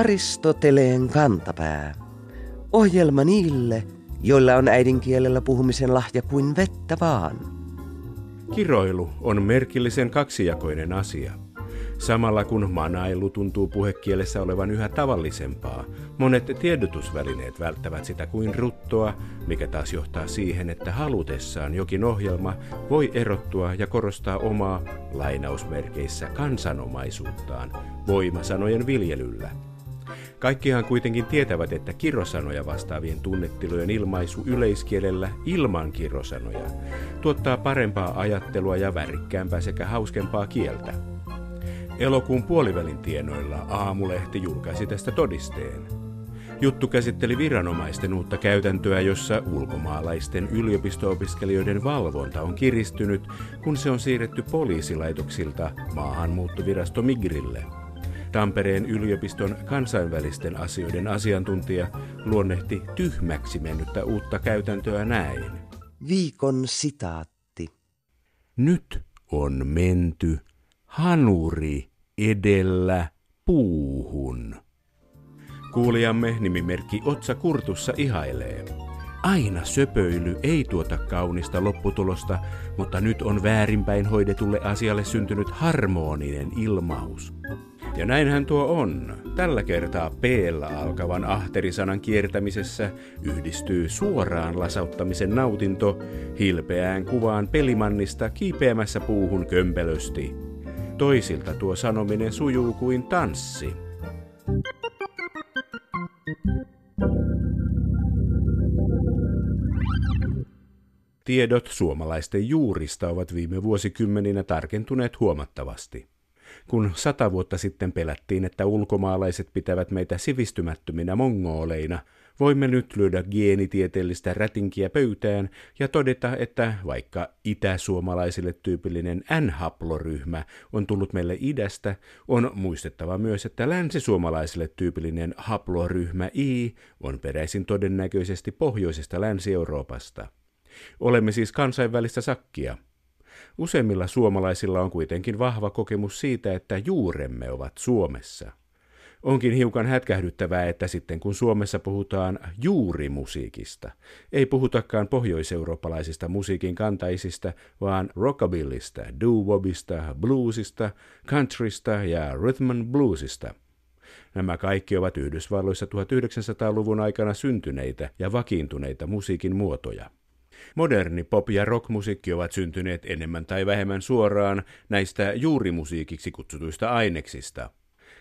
Aristoteleen kantapää. Ohjelma niille, joilla on äidinkielellä puhumisen lahja kuin vettä vaan. Kiroilu on merkillisen kaksijakoinen asia. Samalla kun manailu tuntuu puhekielessä olevan yhä tavallisempaa, monet tiedotusvälineet välttävät sitä kuin ruttoa, mikä taas johtaa siihen, että halutessaan jokin ohjelma voi erottua ja korostaa omaa lainausmerkeissä kansanomaisuuttaan voimasanojen viljelyllä. Kaikkihan kuitenkin tietävät, että kirosanoja vastaavien tunnetilojen ilmaisu yleiskielellä ilman kirosanoja tuottaa parempaa ajattelua ja värikkäämpää sekä hauskempaa kieltä. Elokuun puolivälin tienoilla Aamulehti julkaisi tästä todisteen. Juttu käsitteli viranomaisten uutta käytäntöä, jossa ulkomaalaisten yliopisto-opiskelijoiden valvonta on kiristynyt, kun se on siirretty poliisilaitoksilta maahanmuuttovirasto Migrille. Tampereen yliopiston kansainvälisten asioiden asiantuntija luonnehti tyhmäksi mennyttä uutta käytäntöä näin. Viikon sitaatti. Nyt on menty hanuri edellä puuhun. Kuulijamme nimimerkki Otsa Kurtussa ihailee. Aina söpöily ei tuota kaunista lopputulosta, mutta nyt on väärinpäin hoidetulle asialle syntynyt harmoninen ilmaus. Ja näinhän tuo on. Tällä kertaa p alkavan ahterisanan kiertämisessä yhdistyy suoraan lasauttamisen nautinto hilpeään kuvaan pelimannista kiipeämässä puuhun kömpelösti. Toisilta tuo sanominen sujuu kuin tanssi. Tiedot suomalaisten juurista ovat viime vuosikymmeninä tarkentuneet huomattavasti. Kun sata vuotta sitten pelättiin, että ulkomaalaiset pitävät meitä sivistymättöminä mongooleina, voimme nyt lyödä geenitieteellistä rätinkiä pöytään ja todeta, että vaikka itäsuomalaisille tyypillinen N-haploryhmä on tullut meille idästä, on muistettava myös, että länsisuomalaisille tyypillinen haploryhmä I on peräisin todennäköisesti pohjoisesta Länsi-Euroopasta. Olemme siis kansainvälistä sakkia – Useimmilla suomalaisilla on kuitenkin vahva kokemus siitä, että juuremme ovat Suomessa. Onkin hiukan hätkähdyttävää, että sitten kun Suomessa puhutaan juurimusiikista, ei puhutakaan pohjoiseurooppalaisista musiikin kantaisista, vaan rockabillista, doo-wobista, bluesista, countrysta ja rhythm and bluesista. Nämä kaikki ovat Yhdysvalloissa 1900-luvun aikana syntyneitä ja vakiintuneita musiikin muotoja. Moderni pop- ja rockmusiikki ovat syntyneet enemmän tai vähemmän suoraan näistä juurimusiikiksi kutsutuista aineksista.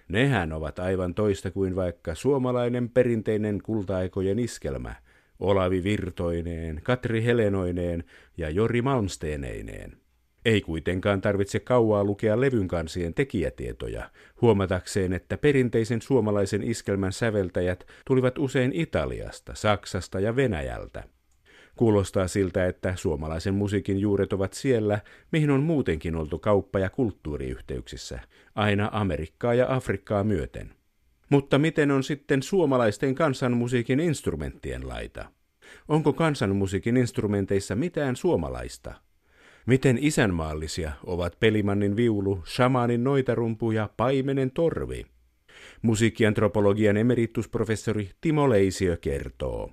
Nehän ovat aivan toista kuin vaikka suomalainen perinteinen kulta-aikojen iskelmä, Olavi Virtoineen, Katri Helenoineen ja Jori Malmsteeneineen. Ei kuitenkaan tarvitse kauaa lukea levyn kansien tekijätietoja, huomatakseen, että perinteisen suomalaisen iskelmän säveltäjät tulivat usein Italiasta, Saksasta ja Venäjältä. Kuulostaa siltä, että suomalaisen musiikin juuret ovat siellä, mihin on muutenkin oltu kauppa- ja kulttuuriyhteyksissä, aina Amerikkaa ja Afrikkaa myöten. Mutta miten on sitten suomalaisten kansanmusiikin instrumenttien laita? Onko kansanmusiikin instrumenteissa mitään suomalaista? Miten isänmaallisia ovat pelimannin viulu, shamanin noitarumpu ja paimenen torvi? Musiikkiantropologian emeritusprofessori Timo Leisiö kertoo.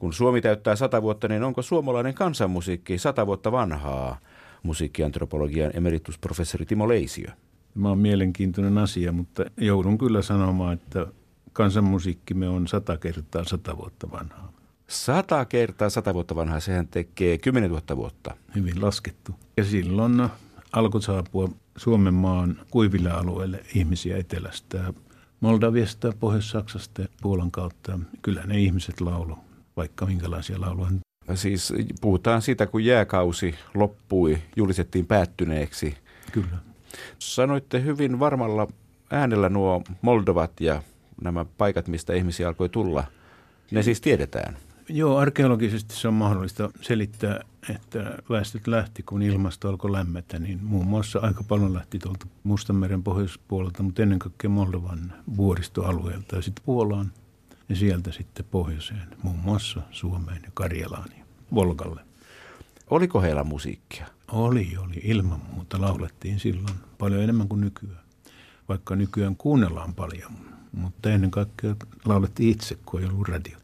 Kun Suomi täyttää sata vuotta, niin onko suomalainen kansanmusiikki sata vuotta vanhaa? Musiikkiantropologian emeritusprofessori Timo Leisiö. Tämä on mielenkiintoinen asia, mutta joudun kyllä sanomaan, että kansanmusiikkimme on sata kertaa sata vuotta vanhaa. Sata kertaa sata vuotta vanhaa, sehän tekee kymmenen tuhatta vuotta. Hyvin laskettu. Ja silloin alkoi saapua Suomen maan kuiville alueille ihmisiä etelästä, Moldaviasta, Pohjois-Saksasta ja Puolan kautta. Kyllä ne ihmiset laulu vaikka minkälaisia lauluja. Siis puhutaan siitä, kun jääkausi loppui, julisettiin päättyneeksi. Kyllä. Sanoitte hyvin varmalla äänellä nuo Moldovat ja nämä paikat, mistä ihmisiä alkoi tulla. Ne siis tiedetään. Joo, arkeologisesti se on mahdollista selittää, että väestöt lähti, kun ilmasto alkoi lämmetä, niin muun muassa aika paljon lähti tuolta Mustanmeren pohjoispuolelta, mutta ennen kaikkea Moldovan vuoristoalueelta ja sitten Puolaan ja sieltä sitten pohjoiseen, muun muassa Suomeen ja Karjalaan ja Volgalle. Oliko heillä musiikkia? Oli, oli. Ilman muuta laulettiin silloin paljon enemmän kuin nykyään. Vaikka nykyään kuunnellaan paljon, mutta ennen kaikkea laulettiin itse, kun ei ollut radio.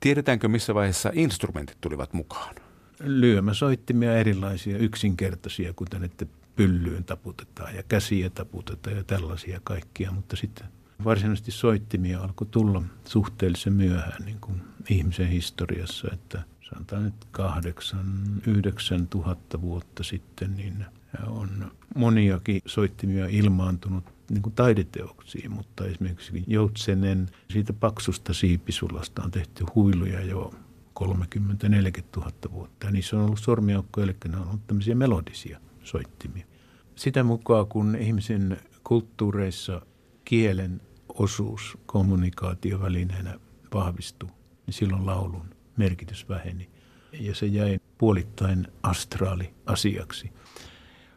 Tiedetäänkö, missä vaiheessa instrumentit tulivat mukaan? Lyömäsoittimia erilaisia, yksinkertaisia, kuten että pyllyyn taputetaan ja käsiä taputetaan ja tällaisia kaikkia, mutta sitten varsinaisesti soittimia alkoi tulla suhteellisen myöhään niin kuin ihmisen historiassa, että sanotaan nyt kahdeksan, yhdeksän tuhatta vuotta sitten, niin on moniakin soittimia ilmaantunut niin kuin taideteoksiin, mutta esimerkiksi Joutsenen siitä paksusta siipisulasta on tehty huiluja jo 30-40 000 vuotta. Ja niissä on ollut sormiaukkoja, eli ne on ollut tämmöisiä melodisia soittimia. Sitä mukaan, kun ihmisen kulttuureissa kielen osuus kommunikaatiovälineenä vahvistui, niin silloin laulun merkitys väheni. Ja se jäi puolittain astraali-asiaksi.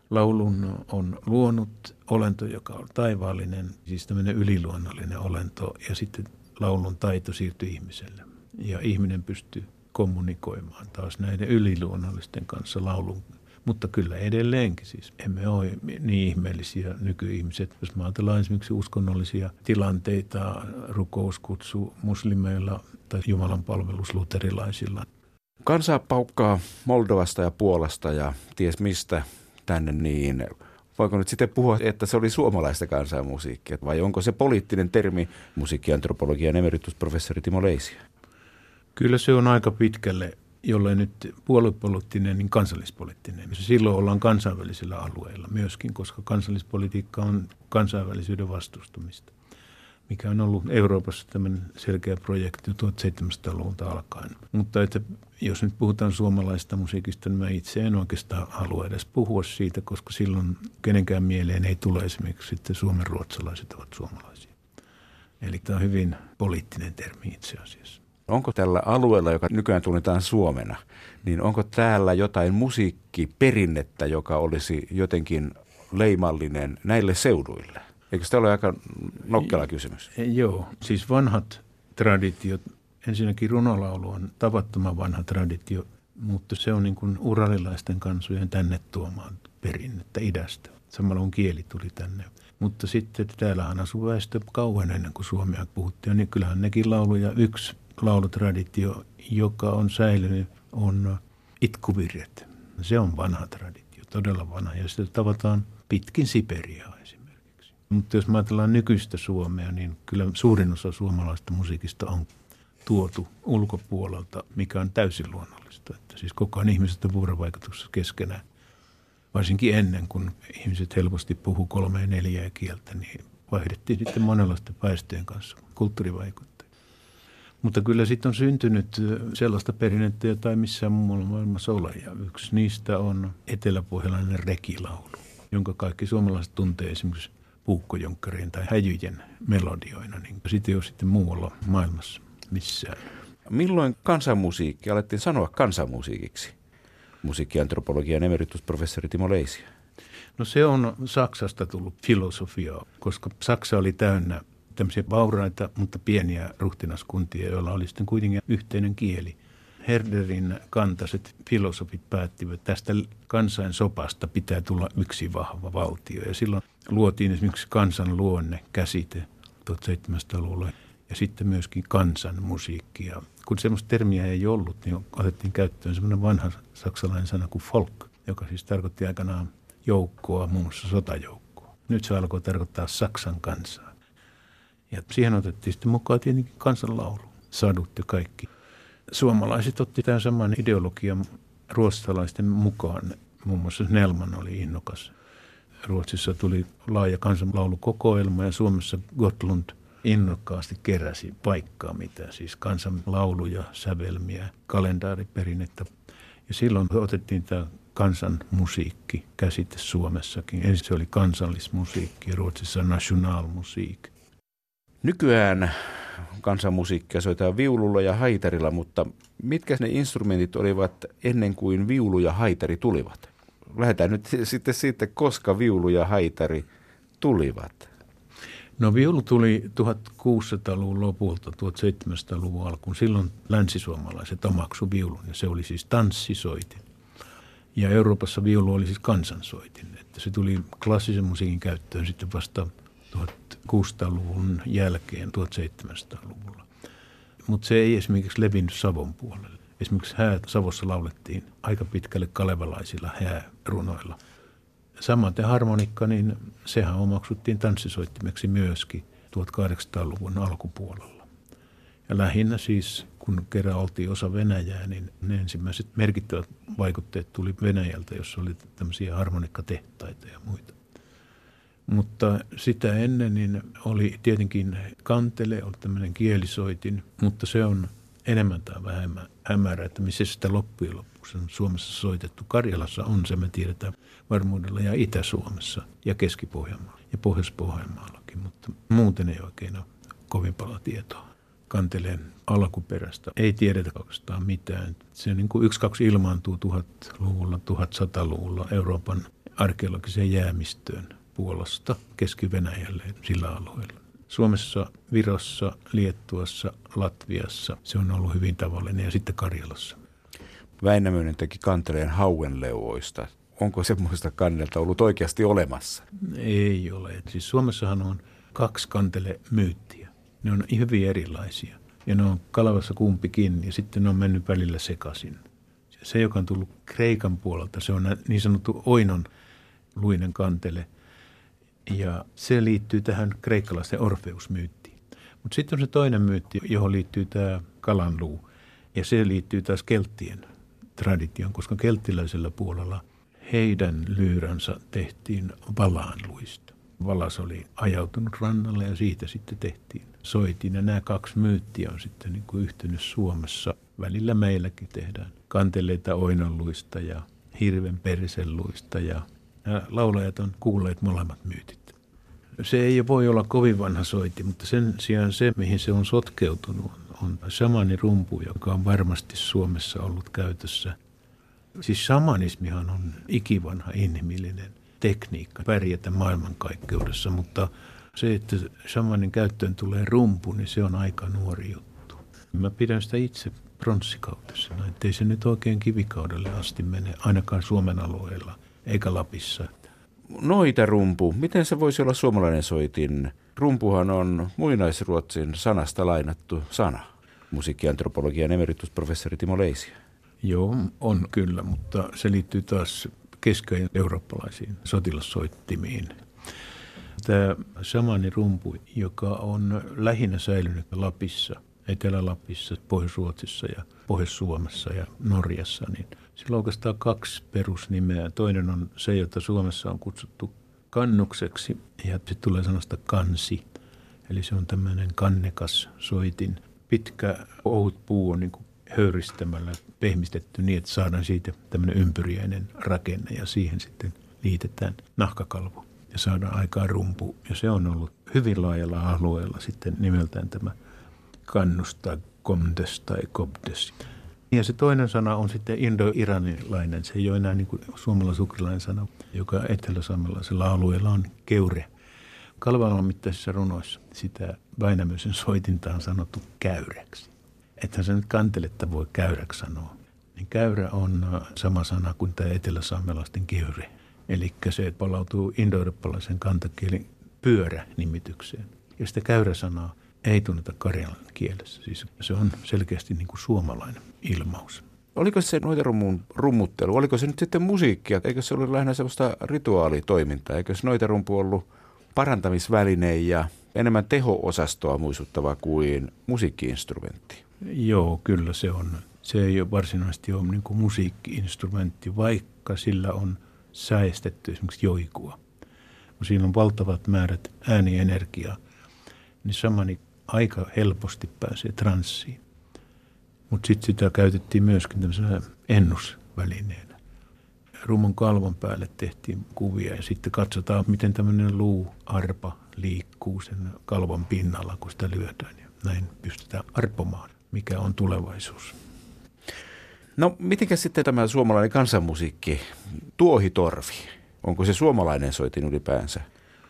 Laulun on luonut olento, joka on taivaallinen, siis tämmöinen yliluonnollinen olento, ja sitten laulun taito siirtyi ihmiselle. Ja ihminen pystyy kommunikoimaan taas näiden yliluonnollisten kanssa laulun mutta kyllä edelleenkin siis emme ole niin ihmeellisiä nykyihmiset. Jos me ajatellaan esimerkiksi uskonnollisia tilanteita, rukouskutsu muslimeilla tai Jumalan palvelus luterilaisilla. Kansaa paukkaa Moldovasta ja Puolasta ja ties mistä tänne niin. Voiko nyt sitten puhua, että se oli suomalaista kansanmusiikkia vai onko se poliittinen termi musiikkiantropologian emeritusprofessori Timo Leisiä? Kyllä se on aika pitkälle jollei nyt puoluepoliittinen, niin kansallispoliittinen. Silloin ollaan kansainvälisillä alueilla myöskin, koska kansallispolitiikka on kansainvälisyyden vastustamista, mikä on ollut Euroopassa tämmöinen selkeä projekti 1700-luvulta alkaen. Mutta että jos nyt puhutaan suomalaista musiikista, niin mä itse en oikeastaan halua edes puhua siitä, koska silloin kenenkään mieleen ei tule esimerkiksi sitten suomen ruotsalaiset ovat suomalaisia. Eli tämä on hyvin poliittinen termi itse asiassa. Onko tällä alueella, joka nykyään tunnetaan Suomena, niin onko täällä jotain musiikkiperinnettä, joka olisi jotenkin leimallinen näille seuduille? Eikö tämä ole aika nokkela kysymys? Joo, siis vanhat traditiot, ensinnäkin runolaulu on tavattoman vanha traditio, mutta se on niin kuin uralilaisten kansojen tänne tuomaan perinnettä idästä. Samalla on kieli tuli tänne. Mutta sitten täällähän asuu väestö kauan ennen kuin Suomea puhuttiin, niin kyllähän nekin lauluja yksi laulutraditio, joka on säilynyt, on itkuvirret. Se on vanha traditio, todella vanha, ja sitä tavataan pitkin Siperiaa esimerkiksi. Mutta jos ajatellaan nykyistä Suomea, niin kyllä suurin osa suomalaista musiikista on tuotu ulkopuolelta, mikä on täysin luonnollista. Että siis koko ajan ihmiset on vuorovaikutuksessa keskenään. Varsinkin ennen, kun ihmiset helposti puhu kolme ja neljää kieltä, niin vaihdettiin sitten monenlaisten väestöjen kanssa kulttuurivaikutuksia. Mutta kyllä sitten on syntynyt sellaista perinnettä, jota ei missään muualla maailmassa ole. Ja yksi niistä on eteläpohjalainen rekilaulu, jonka kaikki suomalaiset tuntee esimerkiksi puukkojonkkarien tai häjyjen melodioina. Niin sitä ei ole sitten muualla maailmassa missään. Milloin kansanmusiikki alettiin sanoa kansanmusiikiksi? Musiikkiantropologian emeritusprofessori Timo Leisiä. No se on Saksasta tullut filosofia, koska Saksa oli täynnä tämmöisiä vauraita, mutta pieniä ruhtinaskuntia, joilla oli sitten kuitenkin yhteinen kieli. Herderin kantaiset filosofit päättivät, tästä kansainsopasta pitää tulla yksi vahva valtio. Ja silloin luotiin esimerkiksi kansan luonne käsite 1700-luvulla ja sitten myöskin kansanmusiikki. Ja kun semmoista termiä ei ollut, niin otettiin käyttöön semmoinen vanha saksalainen sana kuin folk, joka siis tarkoitti aikanaan joukkoa, muun muassa sotajoukkoa. Nyt se alkoi tarkoittaa Saksan kansaa. Ja siihen otettiin sitten mukaan tietenkin kansanlaulu, sadut ja kaikki. Suomalaiset otti tämän saman ideologian ruotsalaisten mukaan. Muun muassa Nelman oli innokas. Ruotsissa tuli laaja kansanlaulukokoelma ja Suomessa Gotlund innokkaasti keräsi paikkaa, mitä siis kansanlauluja, sävelmiä, kalendaariperinnettä. Ja silloin otettiin tämä kansanmusiikki käsite Suomessakin. Ensin se oli kansallismusiikki, Ruotsissa nationalmusiik. Nykyään kansanmusiikkia soitetaan viululla ja haitarilla, mutta mitkä ne instrumentit olivat ennen kuin viulu ja haitari tulivat? Lähdetään nyt sitten siitä, koska viulu ja haitari tulivat. No viulu tuli 1600-luvun lopulta, 1700-luvun alkuun. Silloin länsisuomalaiset omaksu viulun ja se oli siis tanssisoitin. Ja Euroopassa viulu oli siis kansansoitin. Että se tuli klassisen musiikin käyttöön sitten vasta 1600-luvun jälkeen 1700-luvulla. Mutta se ei esimerkiksi levinnyt Savon puolelle. Esimerkiksi hää Savossa laulettiin aika pitkälle kalevalaisilla häärunoilla. Samaten harmonikka, niin sehän omaksuttiin tanssisoittimeksi myöskin 1800-luvun alkupuolella. Ja lähinnä siis, kun kerran oltiin osa Venäjää, niin ne ensimmäiset merkittävät vaikutteet tuli Venäjältä, jossa oli tämmöisiä harmonikkatehtaita ja muita. Mutta sitä ennen niin oli tietenkin kantele, oli tämmöinen kielisoitin, mutta se on enemmän tai vähemmän hämärä, että missä sitä loppujen lopuksi on Suomessa soitettu. Karjalassa on se, me tiedetään varmuudella, ja Itä-Suomessa ja Keski-Pohjanmaalla ja Pohjois-Pohjanmaallakin, mutta muuten ei oikein ole kovin paljon tietoa kanteleen alkuperästä. Ei tiedetä oikeastaan mitään. Se niin kuin yksi, kaksi ilmaantuu 1000-luvulla, 1100-luvulla Euroopan arkeologiseen jäämistöön Puolasta Keski-Venäjälle sillä alueella. Suomessa, Virossa, Liettuassa, Latviassa se on ollut hyvin tavallinen ja sitten Karjalassa. Väinämöinen teki kanteleen hauenleuoista. Onko semmoista kannelta ollut oikeasti olemassa? Ei ole. Siis Suomessahan on kaksi kantele-myyttiä. Ne on hyvin erilaisia. Ja ne on Kalavassa kumpikin ja sitten ne on mennyt välillä sekaisin. Se, joka on tullut Kreikan puolelta, se on niin sanottu oinon luinen kantele – ja se liittyy tähän kreikkalaisten Orfeusmyyttiin. Mutta sitten on se toinen myytti, johon liittyy tämä kalanluu. Ja se liittyy taas kelttien traditioon, koska kelttiläisellä puolella heidän lyyränsä tehtiin valaanluista. Valas oli ajautunut rannalle ja siitä sitten tehtiin soitin. Ja nämä kaksi myyttiä on sitten niin kuin yhtynyt Suomessa. Välillä meilläkin tehdään kanteleita oinonluista ja hirven periselluista ja ja laulajat on kuulleet molemmat myytit. Se ei voi olla kovin vanha soiti, mutta sen sijaan se, mihin se on sotkeutunut, on samani rumpu, joka on varmasti Suomessa ollut käytössä. Siis shamanismihan on ikivanha inhimillinen tekniikka pärjätä maailmankaikkeudessa, mutta se, että shamanin käyttöön tulee rumpu, niin se on aika nuori juttu. Mä pidän sitä itse pronssikautessa, ettei se nyt oikein kivikaudelle asti mene, ainakaan Suomen alueella – eikä Lapissa. Noita rumpu, miten se voisi olla suomalainen soitin? Rumpuhan on muinaisruotsin sanasta lainattu sana. Musiikkiantropologian emeritusprofessori Timo Leisiä. Joo, on kyllä, mutta se liittyy taas keski- eurooppalaisiin sotilassoittimiin. Tämä samani rumpu, joka on lähinnä säilynyt Lapissa, Etelä-Lapissa, Pohjois-Ruotsissa ja Pohjois-Suomessa ja Norjassa, niin – Sillä on oikeastaan kaksi perusnimeä. Toinen on se, jota Suomessa on kutsuttu kannukseksi ja se tulee sanasta kansi. Eli se on tämmöinen kannekas soitin. Pitkä ohut puu on niin kuin höyristämällä pehmistetty niin, että saadaan siitä tämmöinen ympyriäinen rakenne ja siihen sitten liitetään nahkakalvo ja saadaan aikaan rumpu. Ja se on ollut hyvin laajalla alueella sitten nimeltään tämä kannus tai komdes tai kobdes. Ja se toinen sana on sitten indo-iranilainen. Se ei ole enää niin kuin suomalaisukrilainen sana, joka etelä-saamelaisella alueella on keure. Kalvalan mittaisissa runoissa sitä Väinämöisen soitinta on sanottu käyräksi. Että se nyt kanteletta voi käyräksi sanoa. Niin käyrä on äh, sama sana kuin tämä etelä-saamelaisten keure. Eli se palautuu indo-eurooppalaisen kantakielin pyörä-nimitykseen. Ja sitä käyräsanaa ei tunneta karjalan kielessä. Siis se on selkeästi niin kuin suomalainen ilmaus. Oliko se noitarumun rummuttelu, oliko se nyt sitten musiikkia? Eikö se ollut lähinnä sellaista rituaalitoimintaa? Eikö se noitarumpu ollut parantamisväline ja enemmän teho-osastoa muistuttava kuin musiikkiinstrumentti? Joo, kyllä se on. Se ei ole varsinaisesti ole niin kuin musiikkiinstrumentti, vaikka sillä on säestetty esimerkiksi joikua. Siinä on valtavat määrät äänienergiaa, niin samani aika helposti pääsee transsiin. Mutta sitten sitä käytettiin myöskin tämmöisenä ennusvälineenä. Rumon kalvon päälle tehtiin kuvia ja sitten katsotaan, miten tämmöinen luuarpa liikkuu sen kalvon pinnalla, kun sitä lyödään. Ja näin pystytään arpomaan, mikä on tulevaisuus. No, mitenkä sitten tämä suomalainen kansanmusiikki, tuohitorvi, onko se suomalainen soitin ylipäänsä?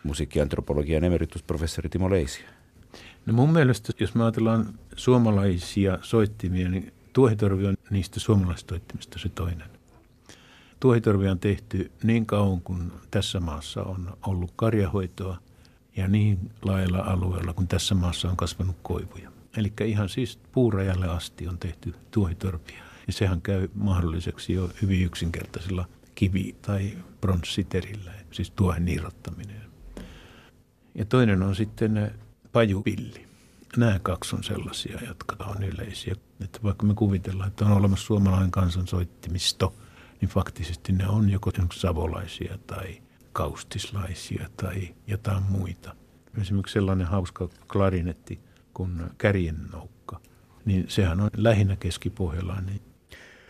Musiikkiantropologian emeritusprofessori Timo Leisiä. No mun mielestä, jos me ajatellaan suomalaisia soittimia, niin tuohitorvi on niistä suomalaisista soittimista se toinen. Tuohitorvia on tehty niin kauan kuin tässä maassa on ollut karjahoitoa ja niin laajalla alueella kuin tässä maassa on kasvanut koivuja. Eli ihan siis puurajalle asti on tehty tuohitorvia. Ja sehän käy mahdolliseksi jo hyvin yksinkertaisilla kivi- tai pronssiterillä, siis tuohen irrottaminen. Ja toinen on sitten pajupilli. Nämä kaksi on sellaisia, jotka on yleisiä. Että vaikka me kuvitellaan, että on olemassa suomalainen kansansoittimisto, niin faktisesti ne on joko savolaisia tai kaustislaisia tai jotain muita. Esimerkiksi sellainen hauska klarinetti kuin kärjennoukka, niin sehän on lähinnä keskipohjalainen.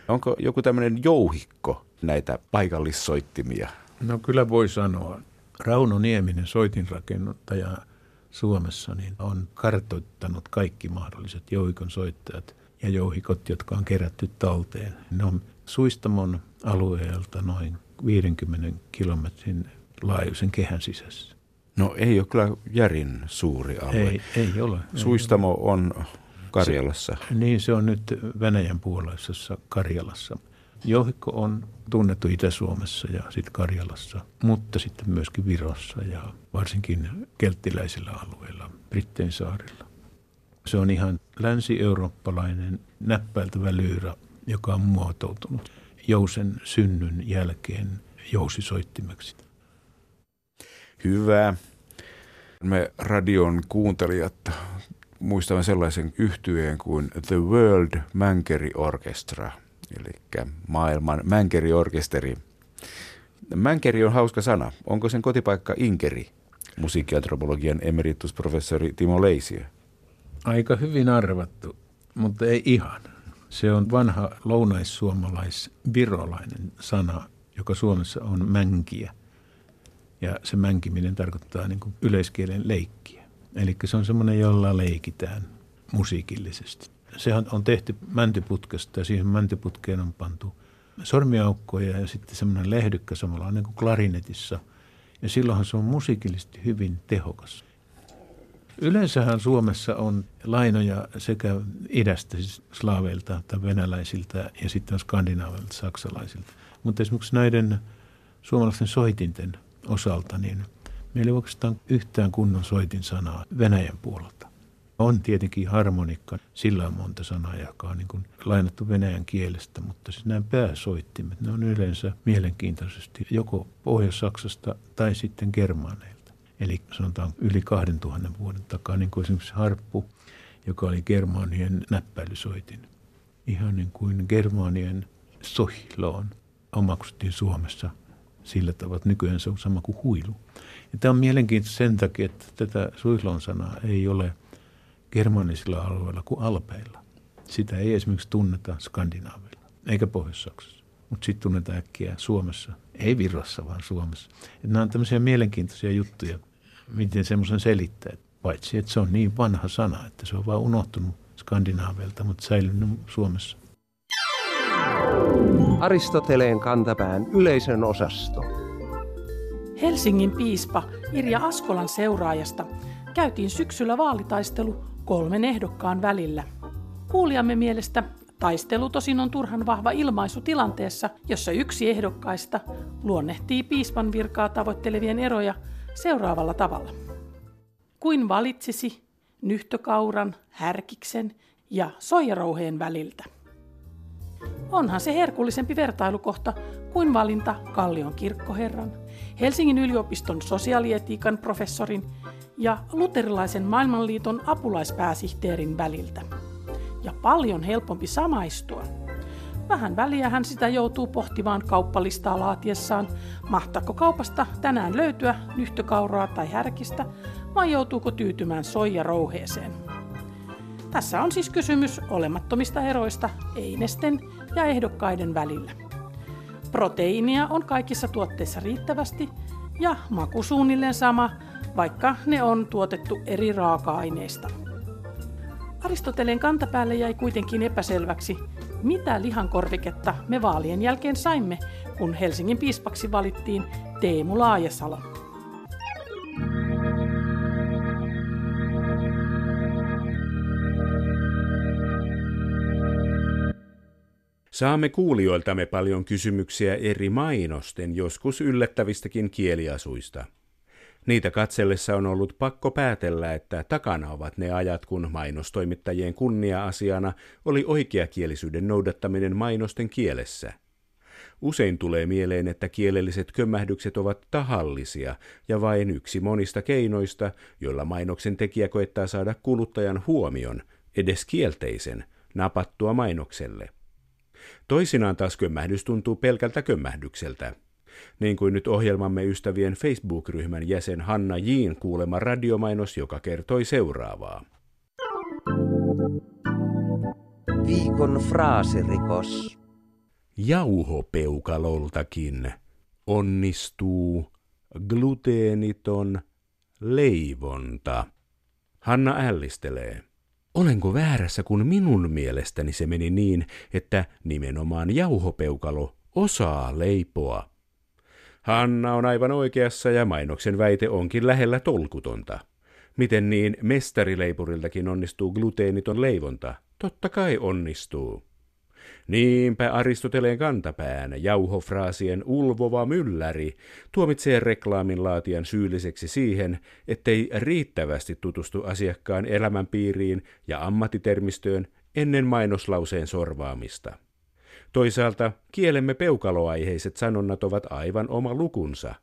Onko joku tämmöinen jouhikko näitä paikallissoittimia? No kyllä voi sanoa. Rauno Nieminen, soitinrakennuttaja Suomessa, niin on kartoittanut kaikki mahdolliset jouhikon soittajat ja jouhikot, jotka on kerätty talteen. Ne on Suistamon alueelta noin 50 kilometrin laajuisen kehän sisässä. No ei ole kyllä järin suuri alue. Ei, ei ole. Suistamo on Karjalassa. Se, niin, se on nyt Venäjän puoleisessa Karjalassa. Jouhikko on tunnettu Itä-Suomessa ja sitten Karjalassa, mutta sitten myöskin Virossa ja varsinkin kelttiläisillä alueilla, Brittein saarilla. Se on ihan länsi-eurooppalainen näppäiltävä lyyrä, joka on muotoutunut jousen synnyn jälkeen jousisoittimeksi. Hyvä. Me radion kuuntelijat muistamme sellaisen yhtyeen kuin The World Mankeri Orchestra, eli maailman Mankeri-orkesteri. Mänkeri on hauska sana. Onko sen kotipaikka Inkeri? Musiikkiantropologian emeritusprofessori Timo Leisiö. Aika hyvin arvattu, mutta ei ihan. Se on vanha lounaissuomalais-virolainen sana, joka Suomessa on mänkiä. Ja se mänkiminen tarkoittaa niin kuin yleiskielen leikkiä. Eli se on semmoinen, jolla leikitään musiikillisesti. Sehän on tehty mäntyputkesta ja siihen mäntyputkeen on pantu sormiaukkoja ja sitten semmoinen lehdykkä samalla niin kuin klarinetissa. Ja silloinhan se on musiikillisesti hyvin tehokas. Yleensähän Suomessa on lainoja sekä idästä, siis slaaveilta tai venäläisiltä ja sitten skandinaavilta, saksalaisilta. Mutta esimerkiksi näiden suomalaisten soitinten osalta, niin meillä ei oikeastaan yhtään kunnon soitin sanaa Venäjän puolelta. On tietenkin harmonikka, sillä on monta sanaa, joka on niin kuin lainattu venäjän kielestä, mutta siis nämä pääsoittimet, ne on yleensä mielenkiintoisesti joko Pohjois-Saksasta tai sitten germaaneilta. Eli sanotaan yli 2000 vuoden takaa, niin kuin esimerkiksi harppu, joka oli germaanien näppäilysoitin. Ihan niin kuin germaanien sohloon omaksuttiin Suomessa sillä tavalla, että nykyään se on sama kuin huilu. Ja tämä on mielenkiintoista sen takia, että tätä suihlon sanaa ei ole germanisilla alueilla kuin alpeilla. Sitä ei esimerkiksi tunneta Skandinaavilla, eikä Pohjois-Saksassa. Mutta sitten tunnetaan äkkiä Suomessa, ei Virrassa, vaan Suomessa. Et nämä on tämmöisiä mielenkiintoisia juttuja, miten semmoisen selittää. Paitsi, että se on niin vanha sana, että se on vaan unohtunut Skandinaavilta, mutta säilynyt Suomessa. Aristoteleen kantapään yleisön osasto. Helsingin piispa Irja Askolan seuraajasta käytiin syksyllä vaalitaistelu kolmen ehdokkaan välillä. Kuulijamme mielestä taistelu tosin on turhan vahva ilmaisu tilanteessa, jossa yksi ehdokkaista luonnehtii piispan virkaa tavoittelevien eroja seuraavalla tavalla. Kuin valitsisi nyhtökauran, härkiksen ja soijarouheen väliltä. Onhan se herkullisempi vertailukohta kuin valinta Kallion kirkkoherran, Helsingin yliopiston sosiaalietiikan professorin ja luterilaisen maailmanliiton apulaispääsihteerin väliltä. Ja paljon helpompi samaistua. Vähän väliä hän sitä joutuu pohtimaan kauppalistaa laatiessaan, mahtaako kaupasta tänään löytyä nyhtökauraa tai härkistä, vai joutuuko tyytymään soijarouheeseen. Tässä on siis kysymys olemattomista eroista einesten ja ehdokkaiden välillä. Proteiinia on kaikissa tuotteissa riittävästi ja maku suunnilleen sama, vaikka ne on tuotettu eri raaka-aineista. Aristoteleen kantapäälle jäi kuitenkin epäselväksi, mitä lihankorviketta me vaalien jälkeen saimme, kun Helsingin piispaksi valittiin Teemu Laajasalo. Saamme kuulijoiltamme paljon kysymyksiä eri mainosten, joskus yllättävistäkin kieliasuista. Niitä katsellessa on ollut pakko päätellä, että takana ovat ne ajat, kun mainostoimittajien kunnia-asiana oli oikeakielisyyden noudattaminen mainosten kielessä. Usein tulee mieleen, että kielelliset kömmähdykset ovat tahallisia ja vain yksi monista keinoista, joilla mainoksen tekijä koettaa saada kuluttajan huomion, edes kielteisen, napattua mainokselle. Toisinaan taas kömmähdys tuntuu pelkältä kömmähdykseltä. Niin kuin nyt ohjelmamme ystävien Facebook-ryhmän jäsen Hanna Jiin kuulema radiomainos, joka kertoi seuraavaa. Viikon fraasirikos. Jauhopeukaloltakin onnistuu gluteeniton leivonta. Hanna ällistelee. Olenko väärässä, kun minun mielestäni se meni niin, että nimenomaan jauhopeukalo osaa leipoa? Hanna on aivan oikeassa ja mainoksen väite onkin lähellä tolkutonta. Miten niin mestarileipuriltakin onnistuu gluteeniton leivonta? Totta kai onnistuu. Niinpä Aristoteleen kantapään jauhofraasien ulvova mylläri tuomitsee reklaamin laatijan syylliseksi siihen, ettei riittävästi tutustu asiakkaan elämänpiiriin ja ammattitermistöön ennen mainoslauseen sorvaamista. Toisaalta kielemme peukaloaiheiset sanonnat ovat aivan oma lukunsa.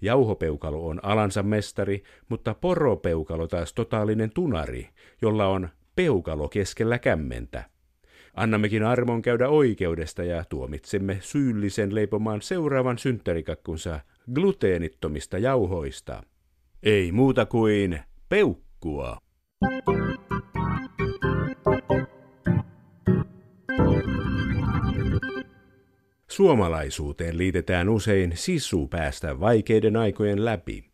Jauhopeukalo on alansa mestari, mutta poropeukalo taas totaalinen tunari, jolla on peukalo keskellä kämmentä. Annammekin armon käydä oikeudesta ja tuomitsemme syyllisen leipomaan seuraavan synttärikakkunsa gluteenittomista jauhoista. Ei muuta kuin peukkua. Suomalaisuuteen liitetään usein sisu päästä vaikeiden aikojen läpi.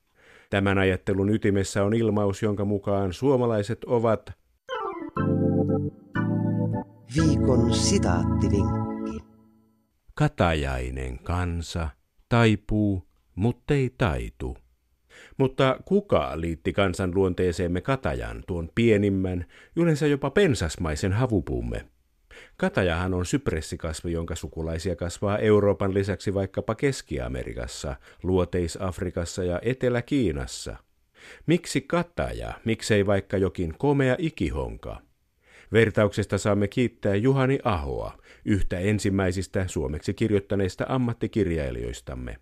Tämän ajattelun ytimessä on ilmaus, jonka mukaan suomalaiset ovat Viikon sitaattivinkki. Katajainen kansa taipuu, muttei taitu. Mutta kuka liitti kansan luonteeseemme katajan, tuon pienimmän, yleensä jopa pensasmaisen havupuumme? Katajahan on sypressikasvi, jonka sukulaisia kasvaa Euroopan lisäksi vaikkapa Keski-Amerikassa, Luoteis-Afrikassa ja Etelä-Kiinassa. Miksi kataja, miksei vaikka jokin komea ikihonka? Vertauksesta saamme kiittää Juhani Ahoa, yhtä ensimmäisistä suomeksi kirjoittaneista ammattikirjailijoistamme.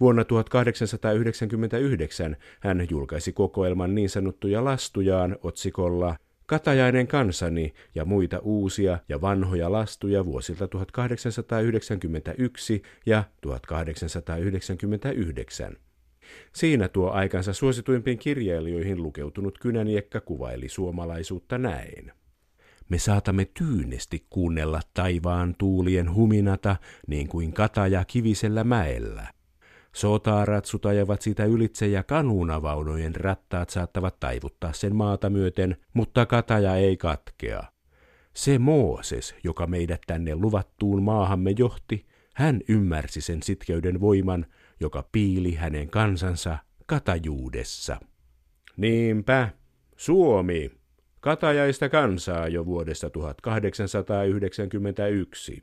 Vuonna 1899 hän julkaisi kokoelman niin sanottuja lastujaan otsikolla Katajainen kansani ja muita uusia ja vanhoja lastuja vuosilta 1891 ja 1899. Siinä tuo aikansa suosituimpiin kirjailijoihin lukeutunut kynäniekka kuvaili suomalaisuutta näin. Me saatamme tyynesti kuunnella taivaan tuulien huminata niin kuin kataja kivisellä mäellä. Sotaarat ajavat sitä ylitse ja kanuunavaunojen rattaat saattavat taivuttaa sen maata myöten, mutta kataja ei katkea. Se Mooses, joka meidät tänne luvattuun maahamme johti, hän ymmärsi sen sitkeyden voiman, joka piili hänen kansansa katajuudessa. Niinpä, Suomi, katajaista kansaa jo vuodesta 1891.